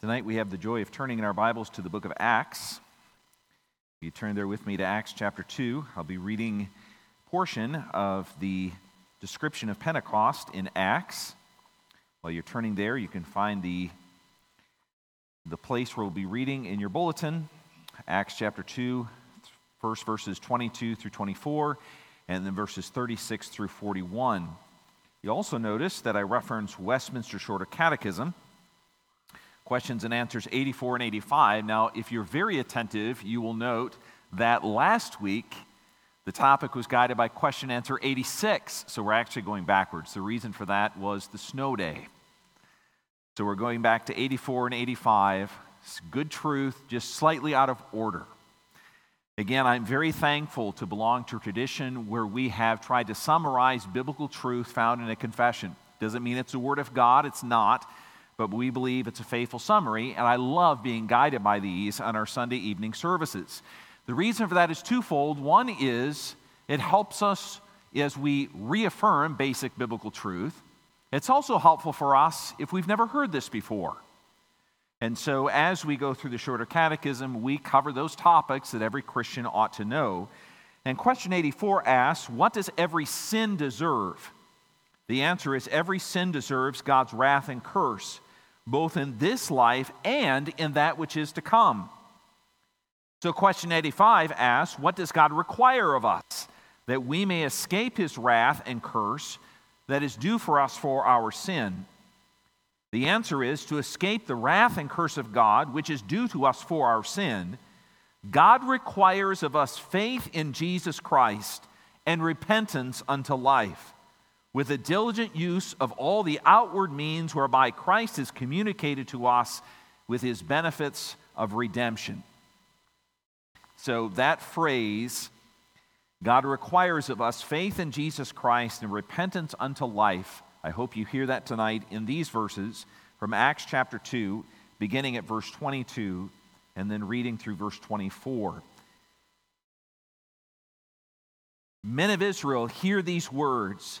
Tonight we have the joy of turning in our Bibles to the book of Acts. If you turn there with me to Acts chapter 2, I'll be reading a portion of the description of Pentecost in Acts. While you're turning there, you can find the, the place where we'll be reading in your bulletin, Acts chapter 2, first verses 22 through 24, and then verses 36 through 41. You also notice that I reference Westminster Shorter Catechism questions and answers 84 and 85. Now, if you're very attentive, you will note that last week the topic was guided by question answer 86. So we're actually going backwards. The reason for that was the snow day. So we're going back to 84 and 85. It's good truth, just slightly out of order. Again, I'm very thankful to belong to a tradition where we have tried to summarize biblical truth found in a confession. Doesn't mean it's the Word of God, it's not but we believe it's a faithful summary, and I love being guided by these on our Sunday evening services. The reason for that is twofold. One is it helps us as we reaffirm basic biblical truth. It's also helpful for us if we've never heard this before. And so, as we go through the shorter catechism, we cover those topics that every Christian ought to know. And question 84 asks, What does every sin deserve? The answer is every sin deserves God's wrath and curse both in this life and in that which is to come. So, question 85 asks, What does God require of us that we may escape his wrath and curse that is due for us for our sin? The answer is to escape the wrath and curse of God, which is due to us for our sin. God requires of us faith in Jesus Christ and repentance unto life with a diligent use of all the outward means whereby Christ is communicated to us with his benefits of redemption. So, that phrase, God requires of us faith in Jesus Christ and repentance unto life. I hope you hear that tonight in these verses from Acts chapter 2, beginning at verse 22 and then reading through verse 24. Men of Israel, hear these words.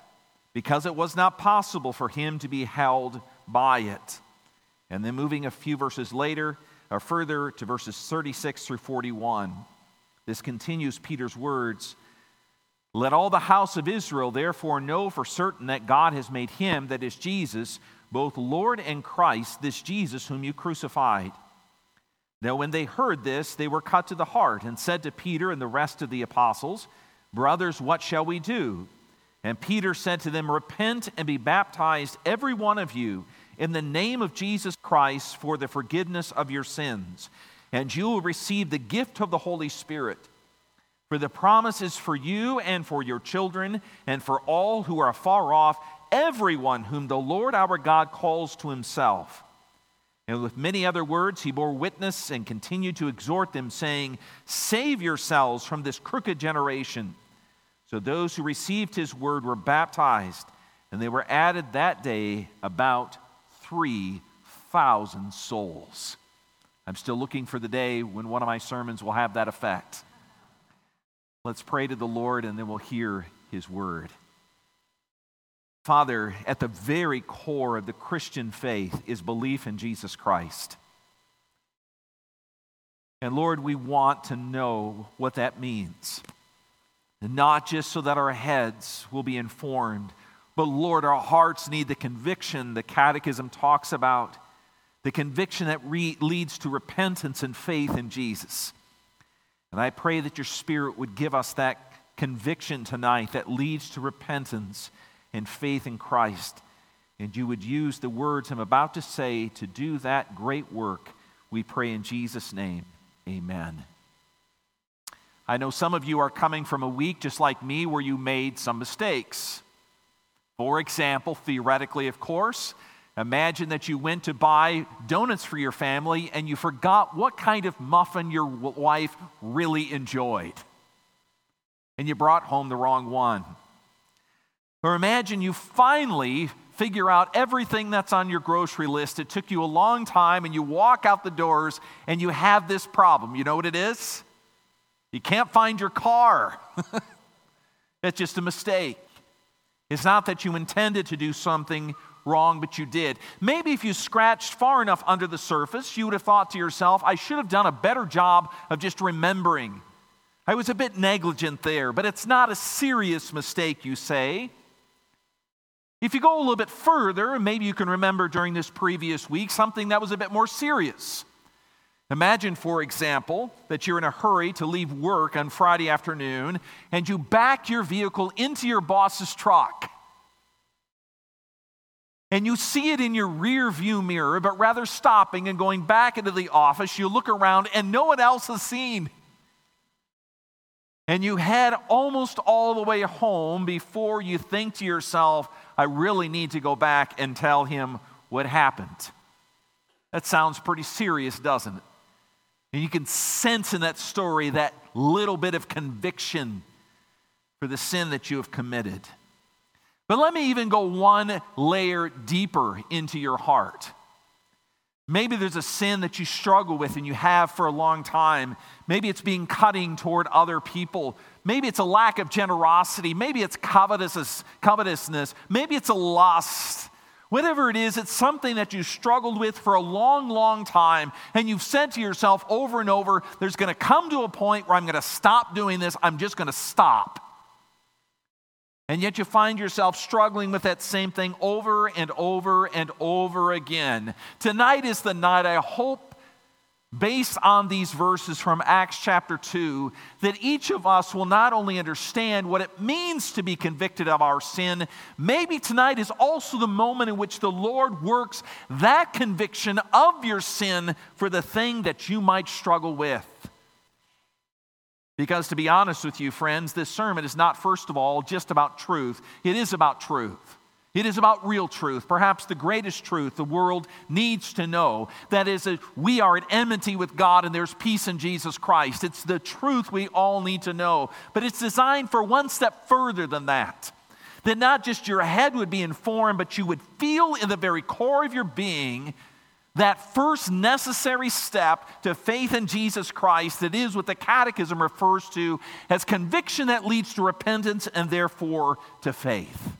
because it was not possible for him to be held by it. And then moving a few verses later, or further to verses 36 through 41, this continues Peter's words. Let all the house of Israel therefore know for certain that God has made him, that is Jesus, both Lord and Christ, this Jesus whom you crucified. Now, when they heard this, they were cut to the heart and said to Peter and the rest of the apostles, Brothers, what shall we do? And Peter said to them, Repent and be baptized, every one of you, in the name of Jesus Christ for the forgiveness of your sins, and you will receive the gift of the Holy Spirit. For the promise is for you and for your children, and for all who are far off, everyone whom the Lord our God calls to himself. And with many other words, he bore witness and continued to exhort them, saying, Save yourselves from this crooked generation. So those who received his word were baptized, and they were added that day about 3,000 souls. I'm still looking for the day when one of my sermons will have that effect. Let's pray to the Lord and then we'll hear his word. Father, at the very core of the Christian faith is belief in Jesus Christ. And Lord, we want to know what that means. Not just so that our heads will be informed, but Lord, our hearts need the conviction the Catechism talks about, the conviction that re- leads to repentance and faith in Jesus. And I pray that your Spirit would give us that conviction tonight that leads to repentance and faith in Christ. And you would use the words I'm about to say to do that great work. We pray in Jesus' name. Amen. I know some of you are coming from a week just like me where you made some mistakes. For example, theoretically, of course, Imagine that you went to buy donuts for your family and you forgot what kind of muffin your wife really enjoyed. And you brought home the wrong one. Or imagine you finally figure out everything that's on your grocery list. It took you a long time, and you walk out the doors and you have this problem. You know what it is? You can't find your car. That's just a mistake. It's not that you intended to do something wrong, but you did. Maybe if you scratched far enough under the surface, you would have thought to yourself, I should have done a better job of just remembering. I was a bit negligent there, but it's not a serious mistake, you say. If you go a little bit further, maybe you can remember during this previous week something that was a bit more serious. Imagine, for example, that you're in a hurry to leave work on Friday afternoon and you back your vehicle into your boss's truck. And you see it in your rear view mirror, but rather stopping and going back into the office, you look around and no one else has seen. And you head almost all the way home before you think to yourself, I really need to go back and tell him what happened. That sounds pretty serious, doesn't it? And you can sense in that story that little bit of conviction for the sin that you have committed. But let me even go one layer deeper into your heart. Maybe there's a sin that you struggle with and you have for a long time. Maybe it's being cutting toward other people. Maybe it's a lack of generosity. Maybe it's covetousness. Maybe it's a lust. Whatever it is, it's something that you struggled with for a long, long time. And you've said to yourself over and over, there's going to come to a point where I'm going to stop doing this. I'm just going to stop. And yet you find yourself struggling with that same thing over and over and over again. Tonight is the night I hope based on these verses from Acts chapter 2 that each of us will not only understand what it means to be convicted of our sin, maybe tonight is also the moment in which the Lord works that conviction of your sin for the thing that you might struggle with. Because to be honest with you, friends, this sermon is not, first of all, just about truth, it is about truth. It is about real truth, perhaps the greatest truth the world needs to know. That is, that we are at enmity with God and there's peace in Jesus Christ. It's the truth we all need to know. But it's designed for one step further than that. That not just your head would be informed, but you would feel in the very core of your being that first necessary step to faith in Jesus Christ that is what the Catechism refers to as conviction that leads to repentance and therefore to faith.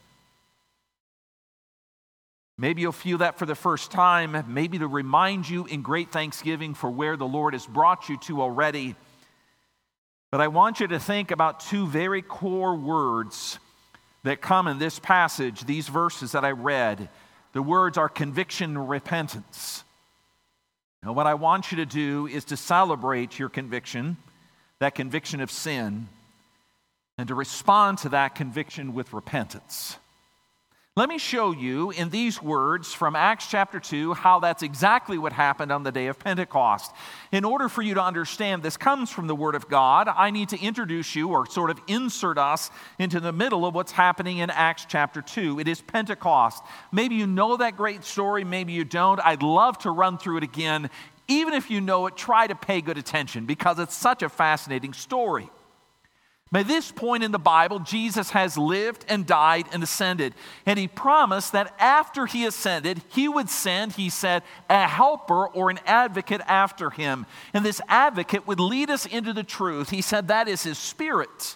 Maybe you'll feel that for the first time, maybe to remind you in great thanksgiving for where the Lord has brought you to already. But I want you to think about two very core words that come in this passage, these verses that I read. The words are conviction and repentance. Now, what I want you to do is to celebrate your conviction, that conviction of sin, and to respond to that conviction with repentance. Let me show you in these words from Acts chapter 2 how that's exactly what happened on the day of Pentecost. In order for you to understand this comes from the Word of God, I need to introduce you or sort of insert us into the middle of what's happening in Acts chapter 2. It is Pentecost. Maybe you know that great story, maybe you don't. I'd love to run through it again. Even if you know it, try to pay good attention because it's such a fascinating story. By this point in the Bible, Jesus has lived and died and ascended. And he promised that after he ascended, he would send, he said, a helper or an advocate after him. And this advocate would lead us into the truth. He said that is his spirit.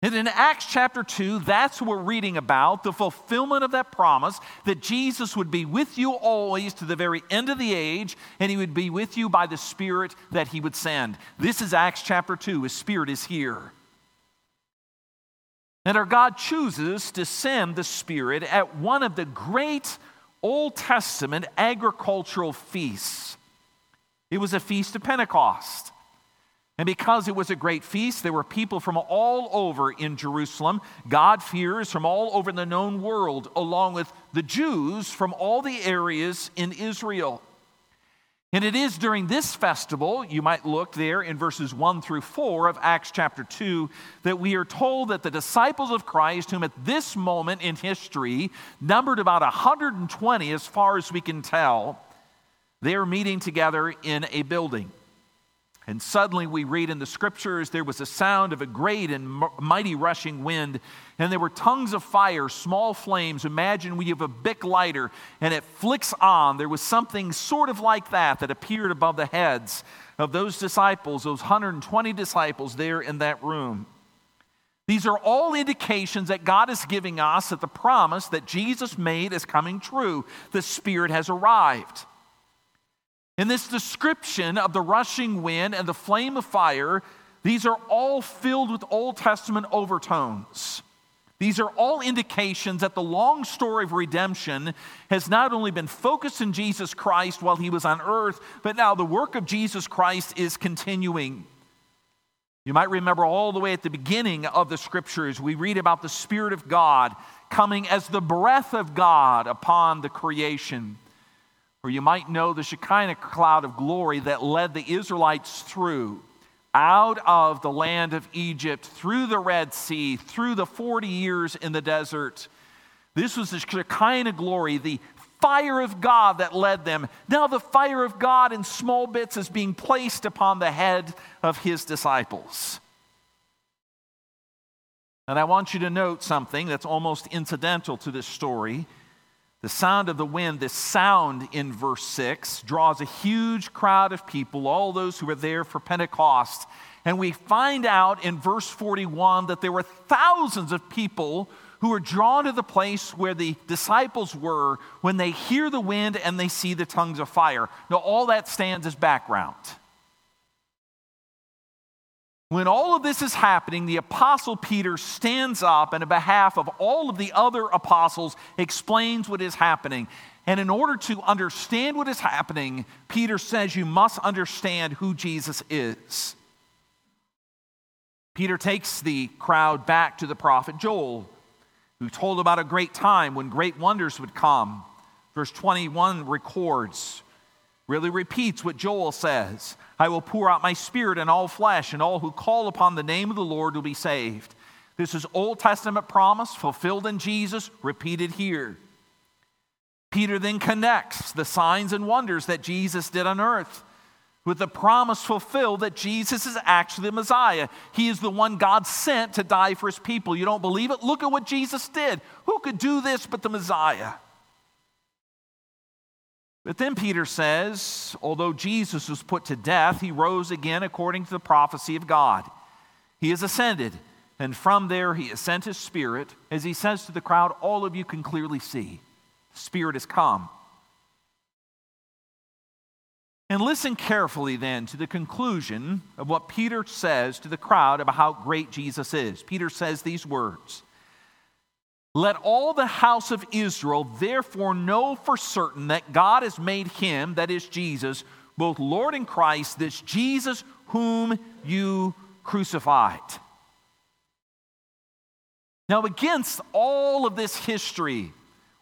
And in Acts chapter 2, that's what we're reading about the fulfillment of that promise that Jesus would be with you always to the very end of the age, and he would be with you by the Spirit that he would send. This is Acts chapter 2. His Spirit is here. And our God chooses to send the Spirit at one of the great Old Testament agricultural feasts. It was a feast of Pentecost. And because it was a great feast, there were people from all over in Jerusalem, God-fearers from all over the known world, along with the Jews from all the areas in Israel. And it is during this festival, you might look there in verses 1 through 4 of Acts chapter 2, that we are told that the disciples of Christ, whom at this moment in history numbered about 120 as far as we can tell, they are meeting together in a building. And suddenly we read in the scriptures there was a sound of a great and mighty rushing wind, and there were tongues of fire, small flames. Imagine we have a Bic lighter and it flicks on. There was something sort of like that that appeared above the heads of those disciples, those 120 disciples there in that room. These are all indications that God is giving us that the promise that Jesus made is coming true. The Spirit has arrived. In this description of the rushing wind and the flame of fire, these are all filled with Old Testament overtones. These are all indications that the long story of redemption has not only been focused in Jesus Christ while he was on earth, but now the work of Jesus Christ is continuing. You might remember all the way at the beginning of the scriptures, we read about the Spirit of God coming as the breath of God upon the creation. Or you might know the Shekinah cloud of glory that led the Israelites through, out of the land of Egypt, through the Red Sea, through the 40 years in the desert. This was the Shekinah glory, the fire of God that led them. Now, the fire of God in small bits is being placed upon the head of his disciples. And I want you to note something that's almost incidental to this story. The sound of the wind, this sound in verse 6, draws a huge crowd of people, all those who were there for Pentecost. And we find out in verse 41 that there were thousands of people who are drawn to the place where the disciples were when they hear the wind and they see the tongues of fire. Now, all that stands as background. When all of this is happening, the apostle Peter stands up and, on behalf of all of the other apostles, explains what is happening. And in order to understand what is happening, Peter says you must understand who Jesus is. Peter takes the crowd back to the prophet Joel, who told about a great time when great wonders would come. Verse 21 records, really repeats what Joel says I will pour out my spirit on all flesh, and all who call upon the name of the Lord will be saved. This is Old Testament promise fulfilled in Jesus, repeated here. Peter then connects the signs and wonders that Jesus did on earth with the promise fulfilled that Jesus is actually the Messiah. He is the one God sent to die for his people. You don't believe it? Look at what Jesus did. Who could do this but the Messiah? But then Peter says, although Jesus was put to death, he rose again according to the prophecy of God. He has ascended, and from there he has sent his Spirit. As he says to the crowd, all of you can clearly see the Spirit has come. And listen carefully then to the conclusion of what Peter says to the crowd about how great Jesus is. Peter says these words let all the house of Israel therefore know for certain that God has made him, that is Jesus, both Lord and Christ, this Jesus whom you crucified. Now, against all of this history,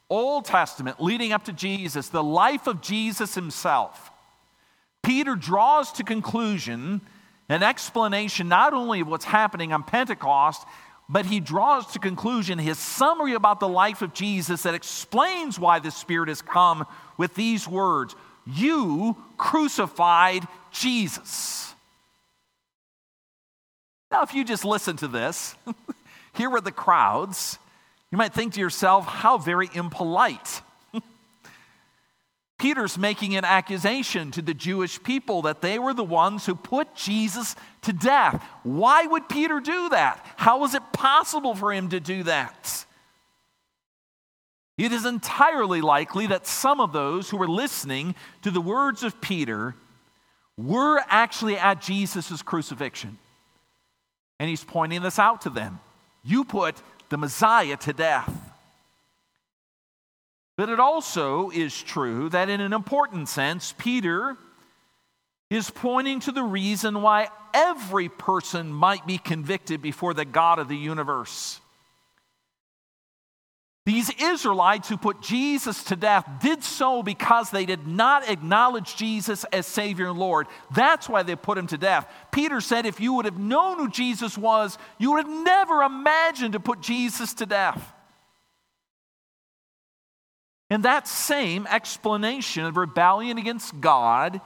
Old Testament leading up to Jesus, the life of Jesus himself, Peter draws to conclusion an explanation not only of what's happening on Pentecost, but he draws to conclusion his summary about the life of Jesus that explains why the Spirit has come with these words You crucified Jesus. Now, if you just listen to this, here were the crowds, you might think to yourself, how very impolite. Peter's making an accusation to the Jewish people that they were the ones who put Jesus to death. Why would Peter do that? How was it possible for him to do that? It is entirely likely that some of those who were listening to the words of Peter were actually at Jesus' crucifixion. And he's pointing this out to them. You put the Messiah to death. But it also is true that, in an important sense, Peter is pointing to the reason why every person might be convicted before the God of the universe. These Israelites who put Jesus to death did so because they did not acknowledge Jesus as Savior and Lord. That's why they put him to death. Peter said, if you would have known who Jesus was, you would have never imagined to put Jesus to death. And that same explanation of rebellion against God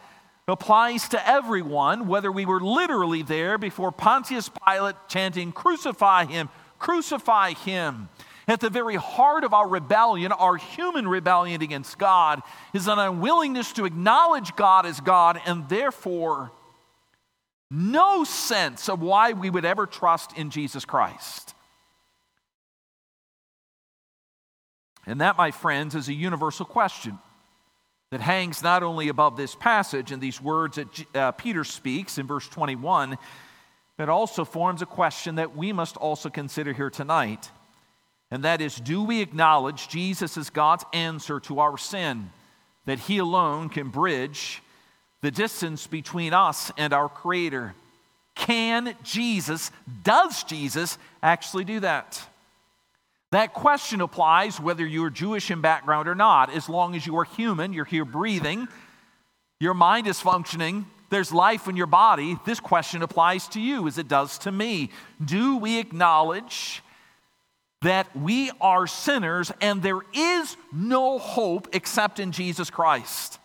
applies to everyone, whether we were literally there before Pontius Pilate chanting, Crucify him, crucify him. At the very heart of our rebellion, our human rebellion against God, is an unwillingness to acknowledge God as God and therefore no sense of why we would ever trust in Jesus Christ. And that, my friends, is a universal question that hangs not only above this passage and these words that uh, Peter speaks in verse 21, but also forms a question that we must also consider here tonight and that is do we acknowledge Jesus as God's answer to our sin, that He alone can bridge the distance between us and our Creator? Can Jesus, does Jesus actually do that? That question applies whether you're Jewish in background or not. As long as you are human, you're here breathing, your mind is functioning, there's life in your body, this question applies to you as it does to me. Do we acknowledge that we are sinners and there is no hope except in Jesus Christ.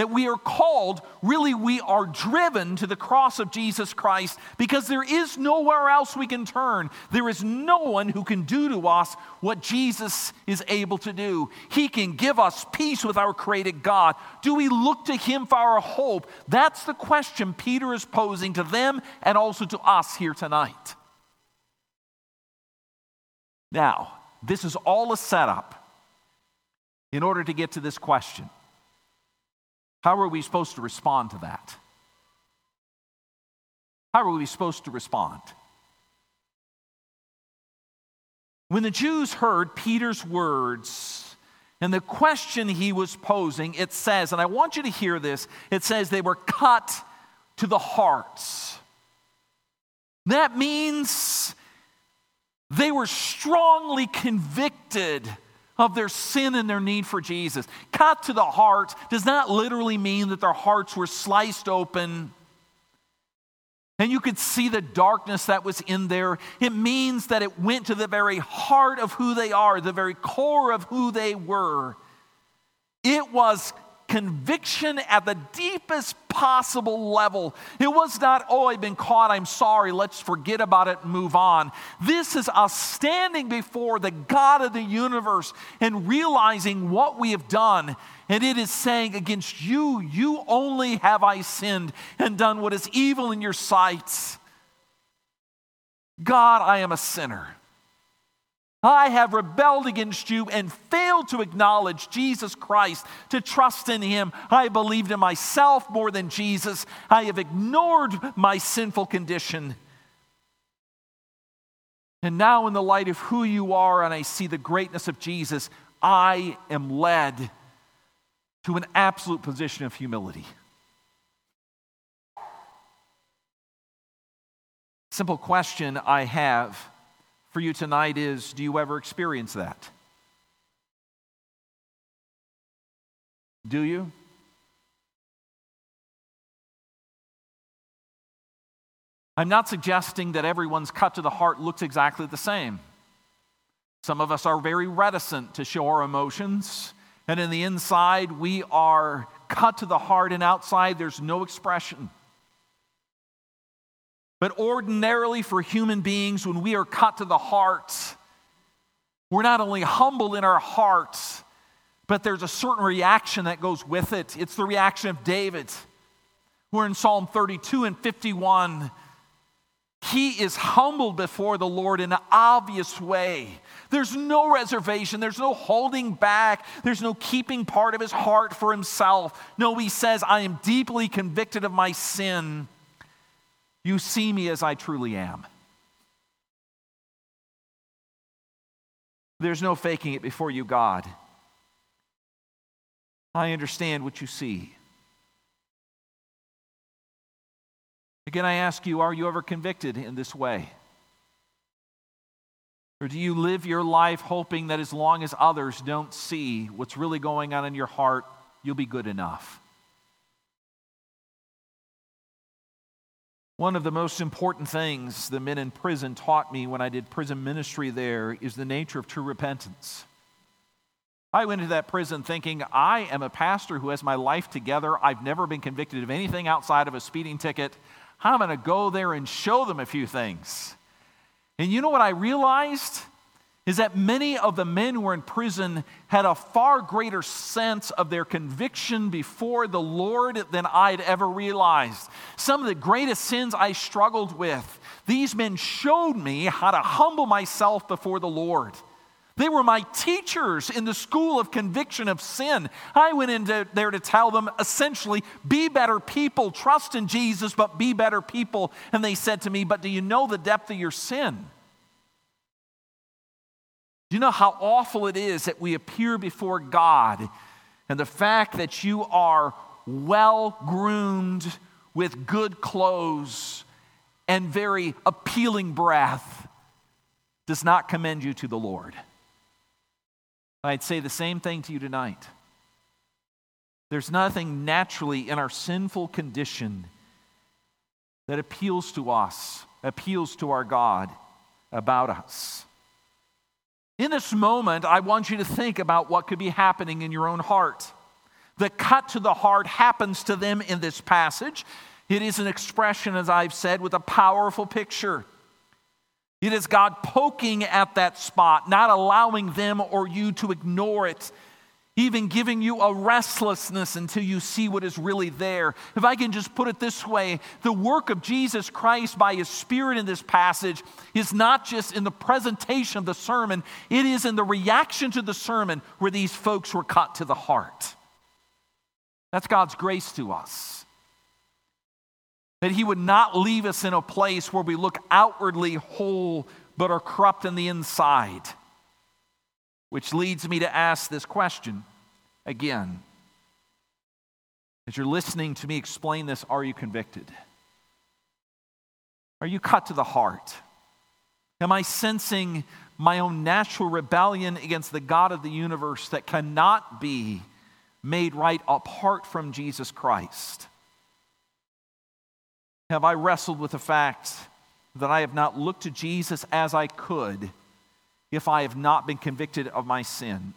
That we are called, really, we are driven to the cross of Jesus Christ because there is nowhere else we can turn. There is no one who can do to us what Jesus is able to do. He can give us peace with our created God. Do we look to Him for our hope? That's the question Peter is posing to them and also to us here tonight. Now, this is all a setup in order to get to this question. How are we supposed to respond to that? How are we supposed to respond? When the Jews heard Peter's words and the question he was posing, it says, and I want you to hear this, it says they were cut to the hearts. That means they were strongly convicted of their sin and their need for Jesus. Cut to the heart does not literally mean that their hearts were sliced open and you could see the darkness that was in there. It means that it went to the very heart of who they are, the very core of who they were. It was conviction at the deepest possible level. It was not, oh, I've been caught, I'm sorry, let's forget about it and move on. This is us standing before the God of the universe and realizing what we have done. And it is saying, Against you, you only have I sinned and done what is evil in your sight. God, I am a sinner. I have rebelled against you and failed to acknowledge Jesus Christ, to trust in Him. I believed in myself more than Jesus. I have ignored my sinful condition. And now, in the light of who you are, and I see the greatness of Jesus, I am led to an absolute position of humility. Simple question I have for you tonight is do you ever experience that? Do you? I'm not suggesting that everyone's cut to the heart looks exactly the same. Some of us are very reticent to show our emotions, and in the inside, we are cut to the heart, and outside, there's no expression. But ordinarily, for human beings, when we are cut to the heart, we're not only humble in our hearts, but there's a certain reaction that goes with it. It's the reaction of David. We're in Psalm 32 and 51. He is humbled before the Lord in an obvious way. There's no reservation. There's no holding back. There's no keeping part of his heart for himself. No, he says, I am deeply convicted of my sin. You see me as I truly am. There's no faking it before you, God. I understand what you see. Again, I ask you, are you ever convicted in this way? Or do you live your life hoping that as long as others don't see what's really going on in your heart, you'll be good enough? One of the most important things the men in prison taught me when I did prison ministry there is the nature of true repentance. I went into that prison thinking, I am a pastor who has my life together. I've never been convicted of anything outside of a speeding ticket. I'm going to go there and show them a few things. And you know what I realized? Is that many of the men who were in prison had a far greater sense of their conviction before the Lord than I'd ever realized. Some of the greatest sins I struggled with, these men showed me how to humble myself before the Lord. They were my teachers in the school of conviction of sin. I went in there to tell them essentially, be better people, trust in Jesus, but be better people. And they said to me, But do you know the depth of your sin? Do you know how awful it is that we appear before God and the fact that you are well groomed with good clothes and very appealing breath does not commend you to the Lord? I'd say the same thing to you tonight. There's nothing naturally in our sinful condition that appeals to us, appeals to our God about us. In this moment, I want you to think about what could be happening in your own heart. The cut to the heart happens to them in this passage. It is an expression, as I've said, with a powerful picture. It is God poking at that spot, not allowing them or you to ignore it, even giving you a restlessness until you see what is really there. If I can just put it this way, the work of Jesus Christ by his Spirit in this passage is not just in the presentation of the sermon, it is in the reaction to the sermon where these folks were cut to the heart. That's God's grace to us. That He would not leave us in a place where we look outwardly whole but are corrupt in the inside. Which leads me to ask this question again. As you're listening to me explain this, are you convicted? Are you cut to the heart? Am I sensing my own natural rebellion against the God of the universe that cannot be made right apart from Jesus Christ? have I wrestled with the fact that I have not looked to Jesus as I could if I have not been convicted of my sin.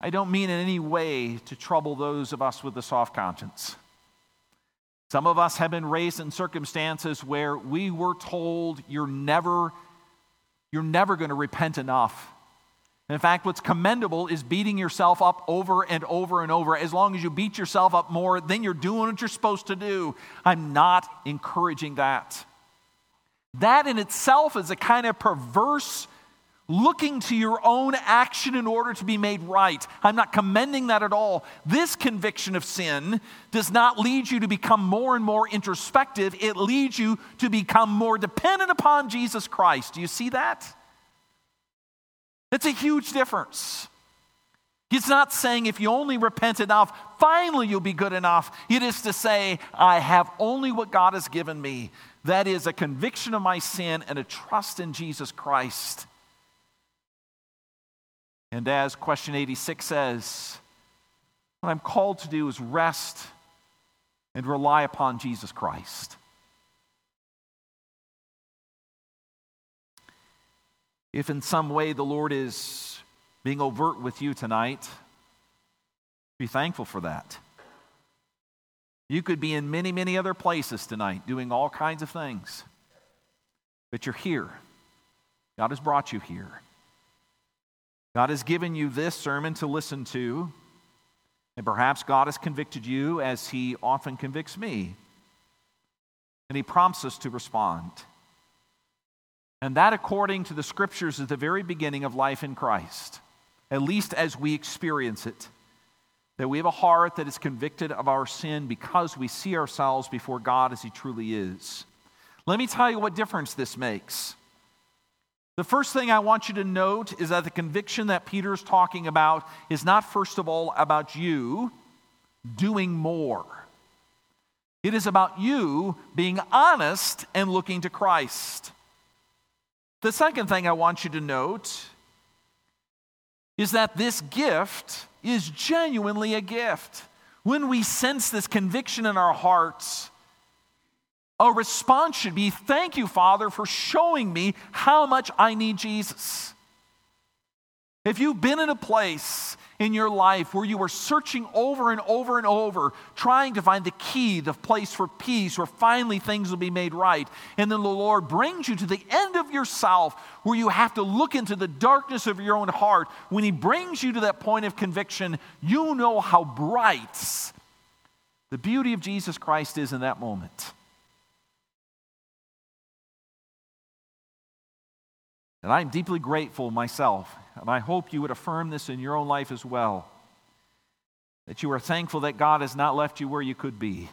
I don't mean in any way to trouble those of us with a soft conscience. Some of us have been raised in circumstances where we were told you're never you're never going to repent enough in fact, what's commendable is beating yourself up over and over and over. As long as you beat yourself up more, then you're doing what you're supposed to do. I'm not encouraging that. That in itself is a kind of perverse looking to your own action in order to be made right. I'm not commending that at all. This conviction of sin does not lead you to become more and more introspective, it leads you to become more dependent upon Jesus Christ. Do you see that? That's a huge difference. He's not saying if you only repent enough, finally you'll be good enough. It is to say, I have only what God has given me. That is a conviction of my sin and a trust in Jesus Christ. And as question 86 says, what I'm called to do is rest and rely upon Jesus Christ. If in some way the Lord is being overt with you tonight, be thankful for that. You could be in many, many other places tonight doing all kinds of things, but you're here. God has brought you here. God has given you this sermon to listen to, and perhaps God has convicted you as He often convicts me. And He prompts us to respond. And that, according to the scriptures, is the very beginning of life in Christ, at least as we experience it. That we have a heart that is convicted of our sin because we see ourselves before God as He truly is. Let me tell you what difference this makes. The first thing I want you to note is that the conviction that Peter is talking about is not, first of all, about you doing more. It is about you being honest and looking to Christ. The second thing I want you to note is that this gift is genuinely a gift. When we sense this conviction in our hearts, a response should be Thank you, Father, for showing me how much I need Jesus. If you've been in a place in your life where you were searching over and over and over, trying to find the key, the place for peace, where finally things will be made right. And then the Lord brings you to the end of yourself where you have to look into the darkness of your own heart. When He brings you to that point of conviction, you know how bright the beauty of Jesus Christ is in that moment. And I'm deeply grateful myself and I hope you would affirm this in your own life as well. That you are thankful that God has not left you where you could be.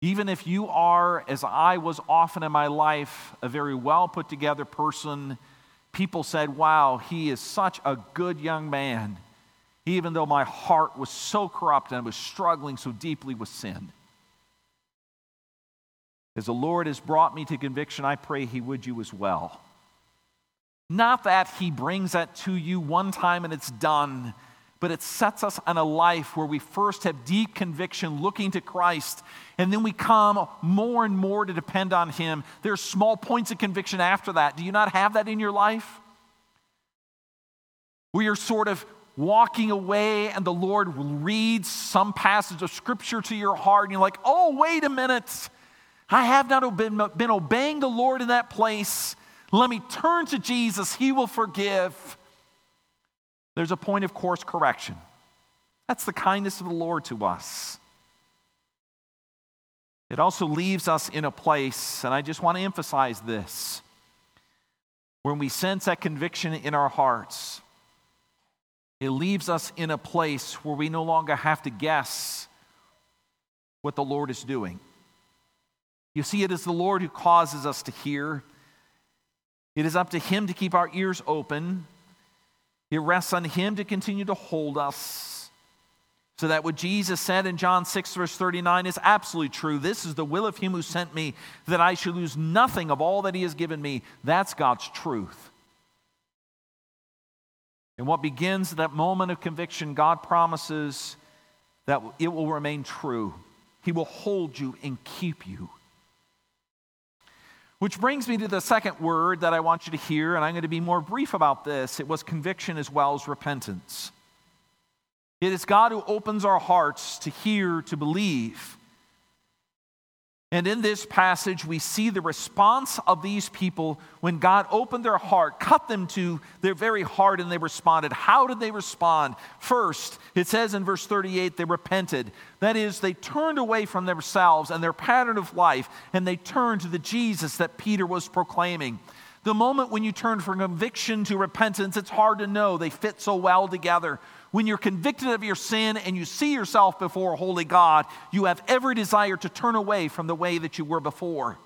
Even if you are, as I was often in my life, a very well put together person, people said, Wow, he is such a good young man, even though my heart was so corrupt and I was struggling so deeply with sin. As the Lord has brought me to conviction, I pray he would you as well. Not that He brings that to you one time and it's done, but it sets us on a life where we first have deep conviction looking to Christ, and then we come more and more to depend on Him. There's small points of conviction after that. Do you not have that in your life? Where you're sort of walking away and the Lord reads some passage of Scripture to your heart, and you're like, oh, wait a minute. I have not been, been obeying the Lord in that place. Let me turn to Jesus, He will forgive. There's a point of course correction. That's the kindness of the Lord to us. It also leaves us in a place, and I just want to emphasize this. When we sense that conviction in our hearts, it leaves us in a place where we no longer have to guess what the Lord is doing. You see, it is the Lord who causes us to hear. It is up to Him to keep our ears open. It rests on Him to continue to hold us. So that what Jesus said in John 6, verse 39 is absolutely true. This is the will of Him who sent me, that I should lose nothing of all that He has given me. That's God's truth. And what begins that moment of conviction, God promises that it will remain true. He will hold you and keep you. Which brings me to the second word that I want you to hear, and I'm going to be more brief about this. It was conviction as well as repentance. It is God who opens our hearts to hear, to believe. And in this passage, we see the response of these people when God opened their heart, cut them to their very heart, and they responded. How did they respond? First, it says in verse 38, they repented. That is, they turned away from themselves and their pattern of life, and they turned to the Jesus that Peter was proclaiming. The moment when you turn from conviction to repentance, it's hard to know. They fit so well together. When you're convicted of your sin and you see yourself before a holy God, you have every desire to turn away from the way that you were before.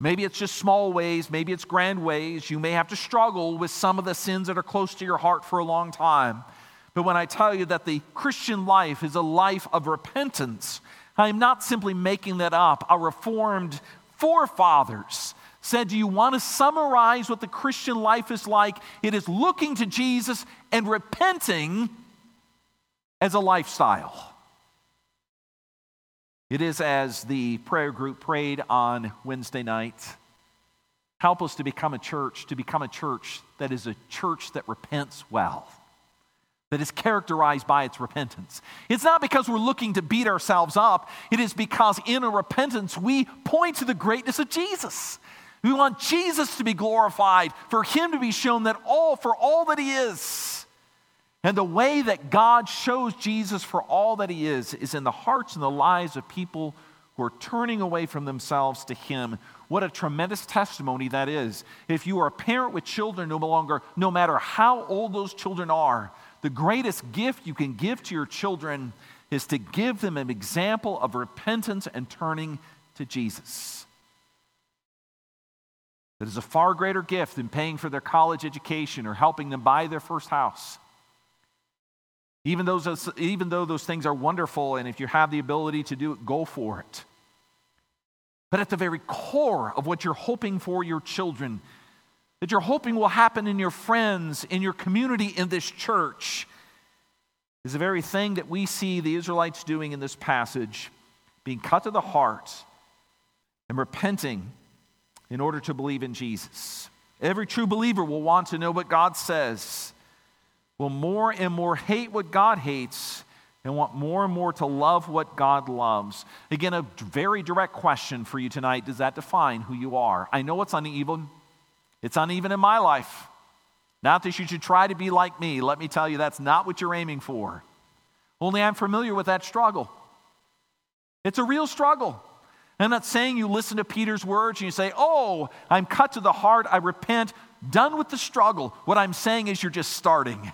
Maybe it's just small ways, maybe it's grand ways. You may have to struggle with some of the sins that are close to your heart for a long time. But when I tell you that the Christian life is a life of repentance, I'm not simply making that up. Our Reformed forefathers said, Do you want to summarize what the Christian life is like? It is looking to Jesus and repenting as a lifestyle. It is as the prayer group prayed on Wednesday night. Help us to become a church, to become a church that is a church that repents well, that is characterized by its repentance. It's not because we're looking to beat ourselves up, it is because in a repentance we point to the greatness of Jesus. We want Jesus to be glorified, for him to be shown that all for all that he is. And the way that God shows Jesus for all that he is is in the hearts and the lives of people who are turning away from themselves to him. What a tremendous testimony that is. If you are a parent with children no longer no matter how old those children are, the greatest gift you can give to your children is to give them an example of repentance and turning to Jesus. That is a far greater gift than paying for their college education or helping them buy their first house. Even, those, even though those things are wonderful, and if you have the ability to do it, go for it. but at the very core of what you're hoping for your children, that you're hoping will happen in your friends, in your community, in this church, is the very thing that we see the Israelites doing in this passage being cut to the heart and repenting in order to believe in Jesus. Every true believer will want to know what God says, will more and more hate what God hates, and want more and more to love what God loves. Again, a very direct question for you tonight Does that define who you are? I know it's uneven. It's uneven in my life. Not that you should try to be like me. Let me tell you, that's not what you're aiming for. Only I'm familiar with that struggle. It's a real struggle. I'm not saying you listen to Peter's words and you say, Oh, I'm cut to the heart, I repent, done with the struggle. What I'm saying is you're just starting.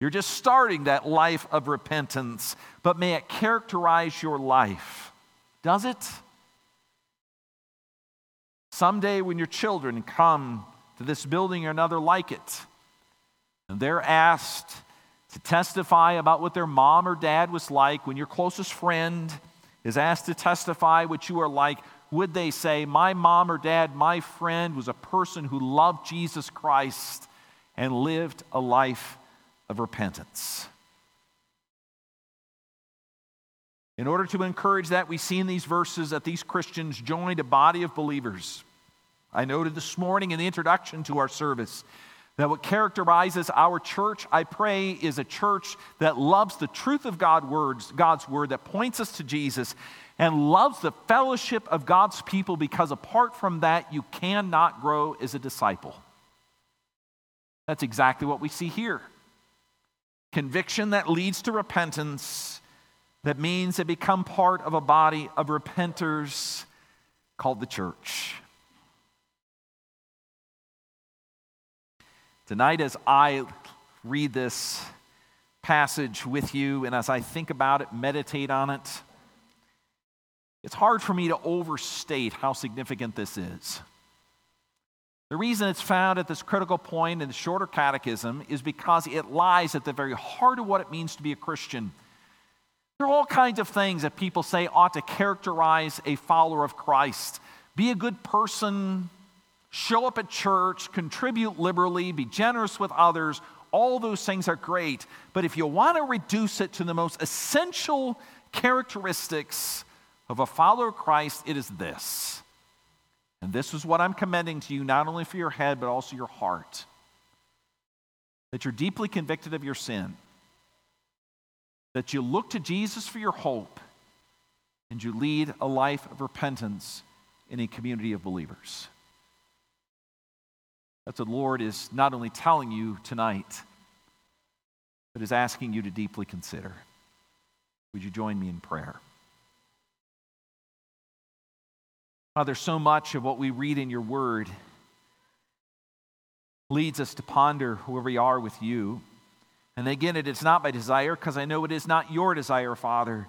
You're just starting that life of repentance, but may it characterize your life. Does it? Someday, when your children come to this building or another like it, and they're asked to testify about what their mom or dad was like, when your closest friend is asked to testify what you are like, would they say, My mom or dad, my friend, was a person who loved Jesus Christ and lived a life of repentance. In order to encourage that, we see in these verses that these Christians joined a body of believers. I noted this morning in the introduction to our service that what characterizes our church, I pray, is a church that loves the truth of God words, God's word, that points us to Jesus, and loves the fellowship of God's people because apart from that, you cannot grow as a disciple. That's exactly what we see here conviction that leads to repentance, that means they become part of a body of repenters called the church. Tonight, as I read this passage with you and as I think about it, meditate on it, it's hard for me to overstate how significant this is. The reason it's found at this critical point in the shorter catechism is because it lies at the very heart of what it means to be a Christian. There are all kinds of things that people say ought to characterize a follower of Christ. Be a good person, show up at church, contribute liberally, be generous with others. All those things are great. But if you want to reduce it to the most essential characteristics of a follower of Christ, it is this and this is what I'm commending to you, not only for your head, but also your heart. That you're deeply convicted of your sin, that you look to Jesus for your hope, and you lead a life of repentance in a community of believers. That's what the Lord is not only telling you tonight, but is asking you to deeply consider. Would you join me in prayer? Father, so much of what we read in your word leads us to ponder where we are with you. And again, it is not my desire, because I know it is not your desire, Father,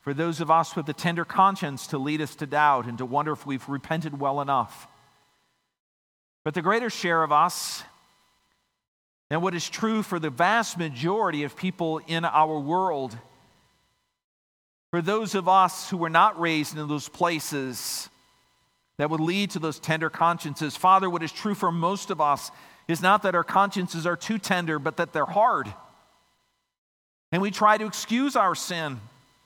for those of us with a tender conscience to lead us to doubt and to wonder if we've repented well enough. But the greater share of us, and what is true for the vast majority of people in our world, for those of us who were not raised in those places, that would lead to those tender consciences. Father, what is true for most of us is not that our consciences are too tender, but that they're hard. And we try to excuse our sin,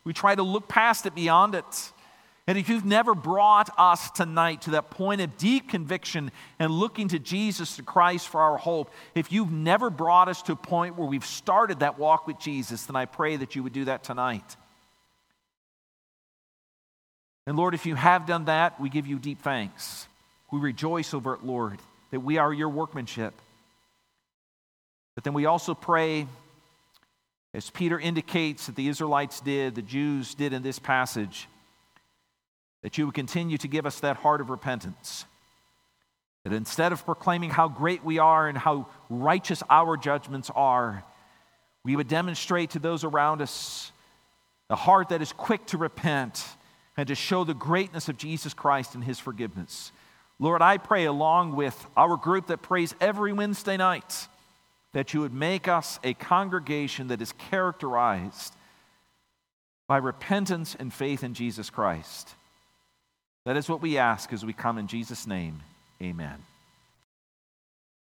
we try to look past it, beyond it. And if you've never brought us tonight to that point of deep conviction and looking to Jesus, to Christ for our hope, if you've never brought us to a point where we've started that walk with Jesus, then I pray that you would do that tonight. And Lord, if you have done that, we give you deep thanks. We rejoice over it, Lord, that we are your workmanship. But then we also pray, as Peter indicates that the Israelites did, the Jews did in this passage, that you would continue to give us that heart of repentance. That instead of proclaiming how great we are and how righteous our judgments are, we would demonstrate to those around us a heart that is quick to repent and to show the greatness of Jesus Christ and his forgiveness. Lord, I pray along with our group that prays every Wednesday night that you would make us a congregation that is characterized by repentance and faith in Jesus Christ. That is what we ask as we come in Jesus' name. Amen.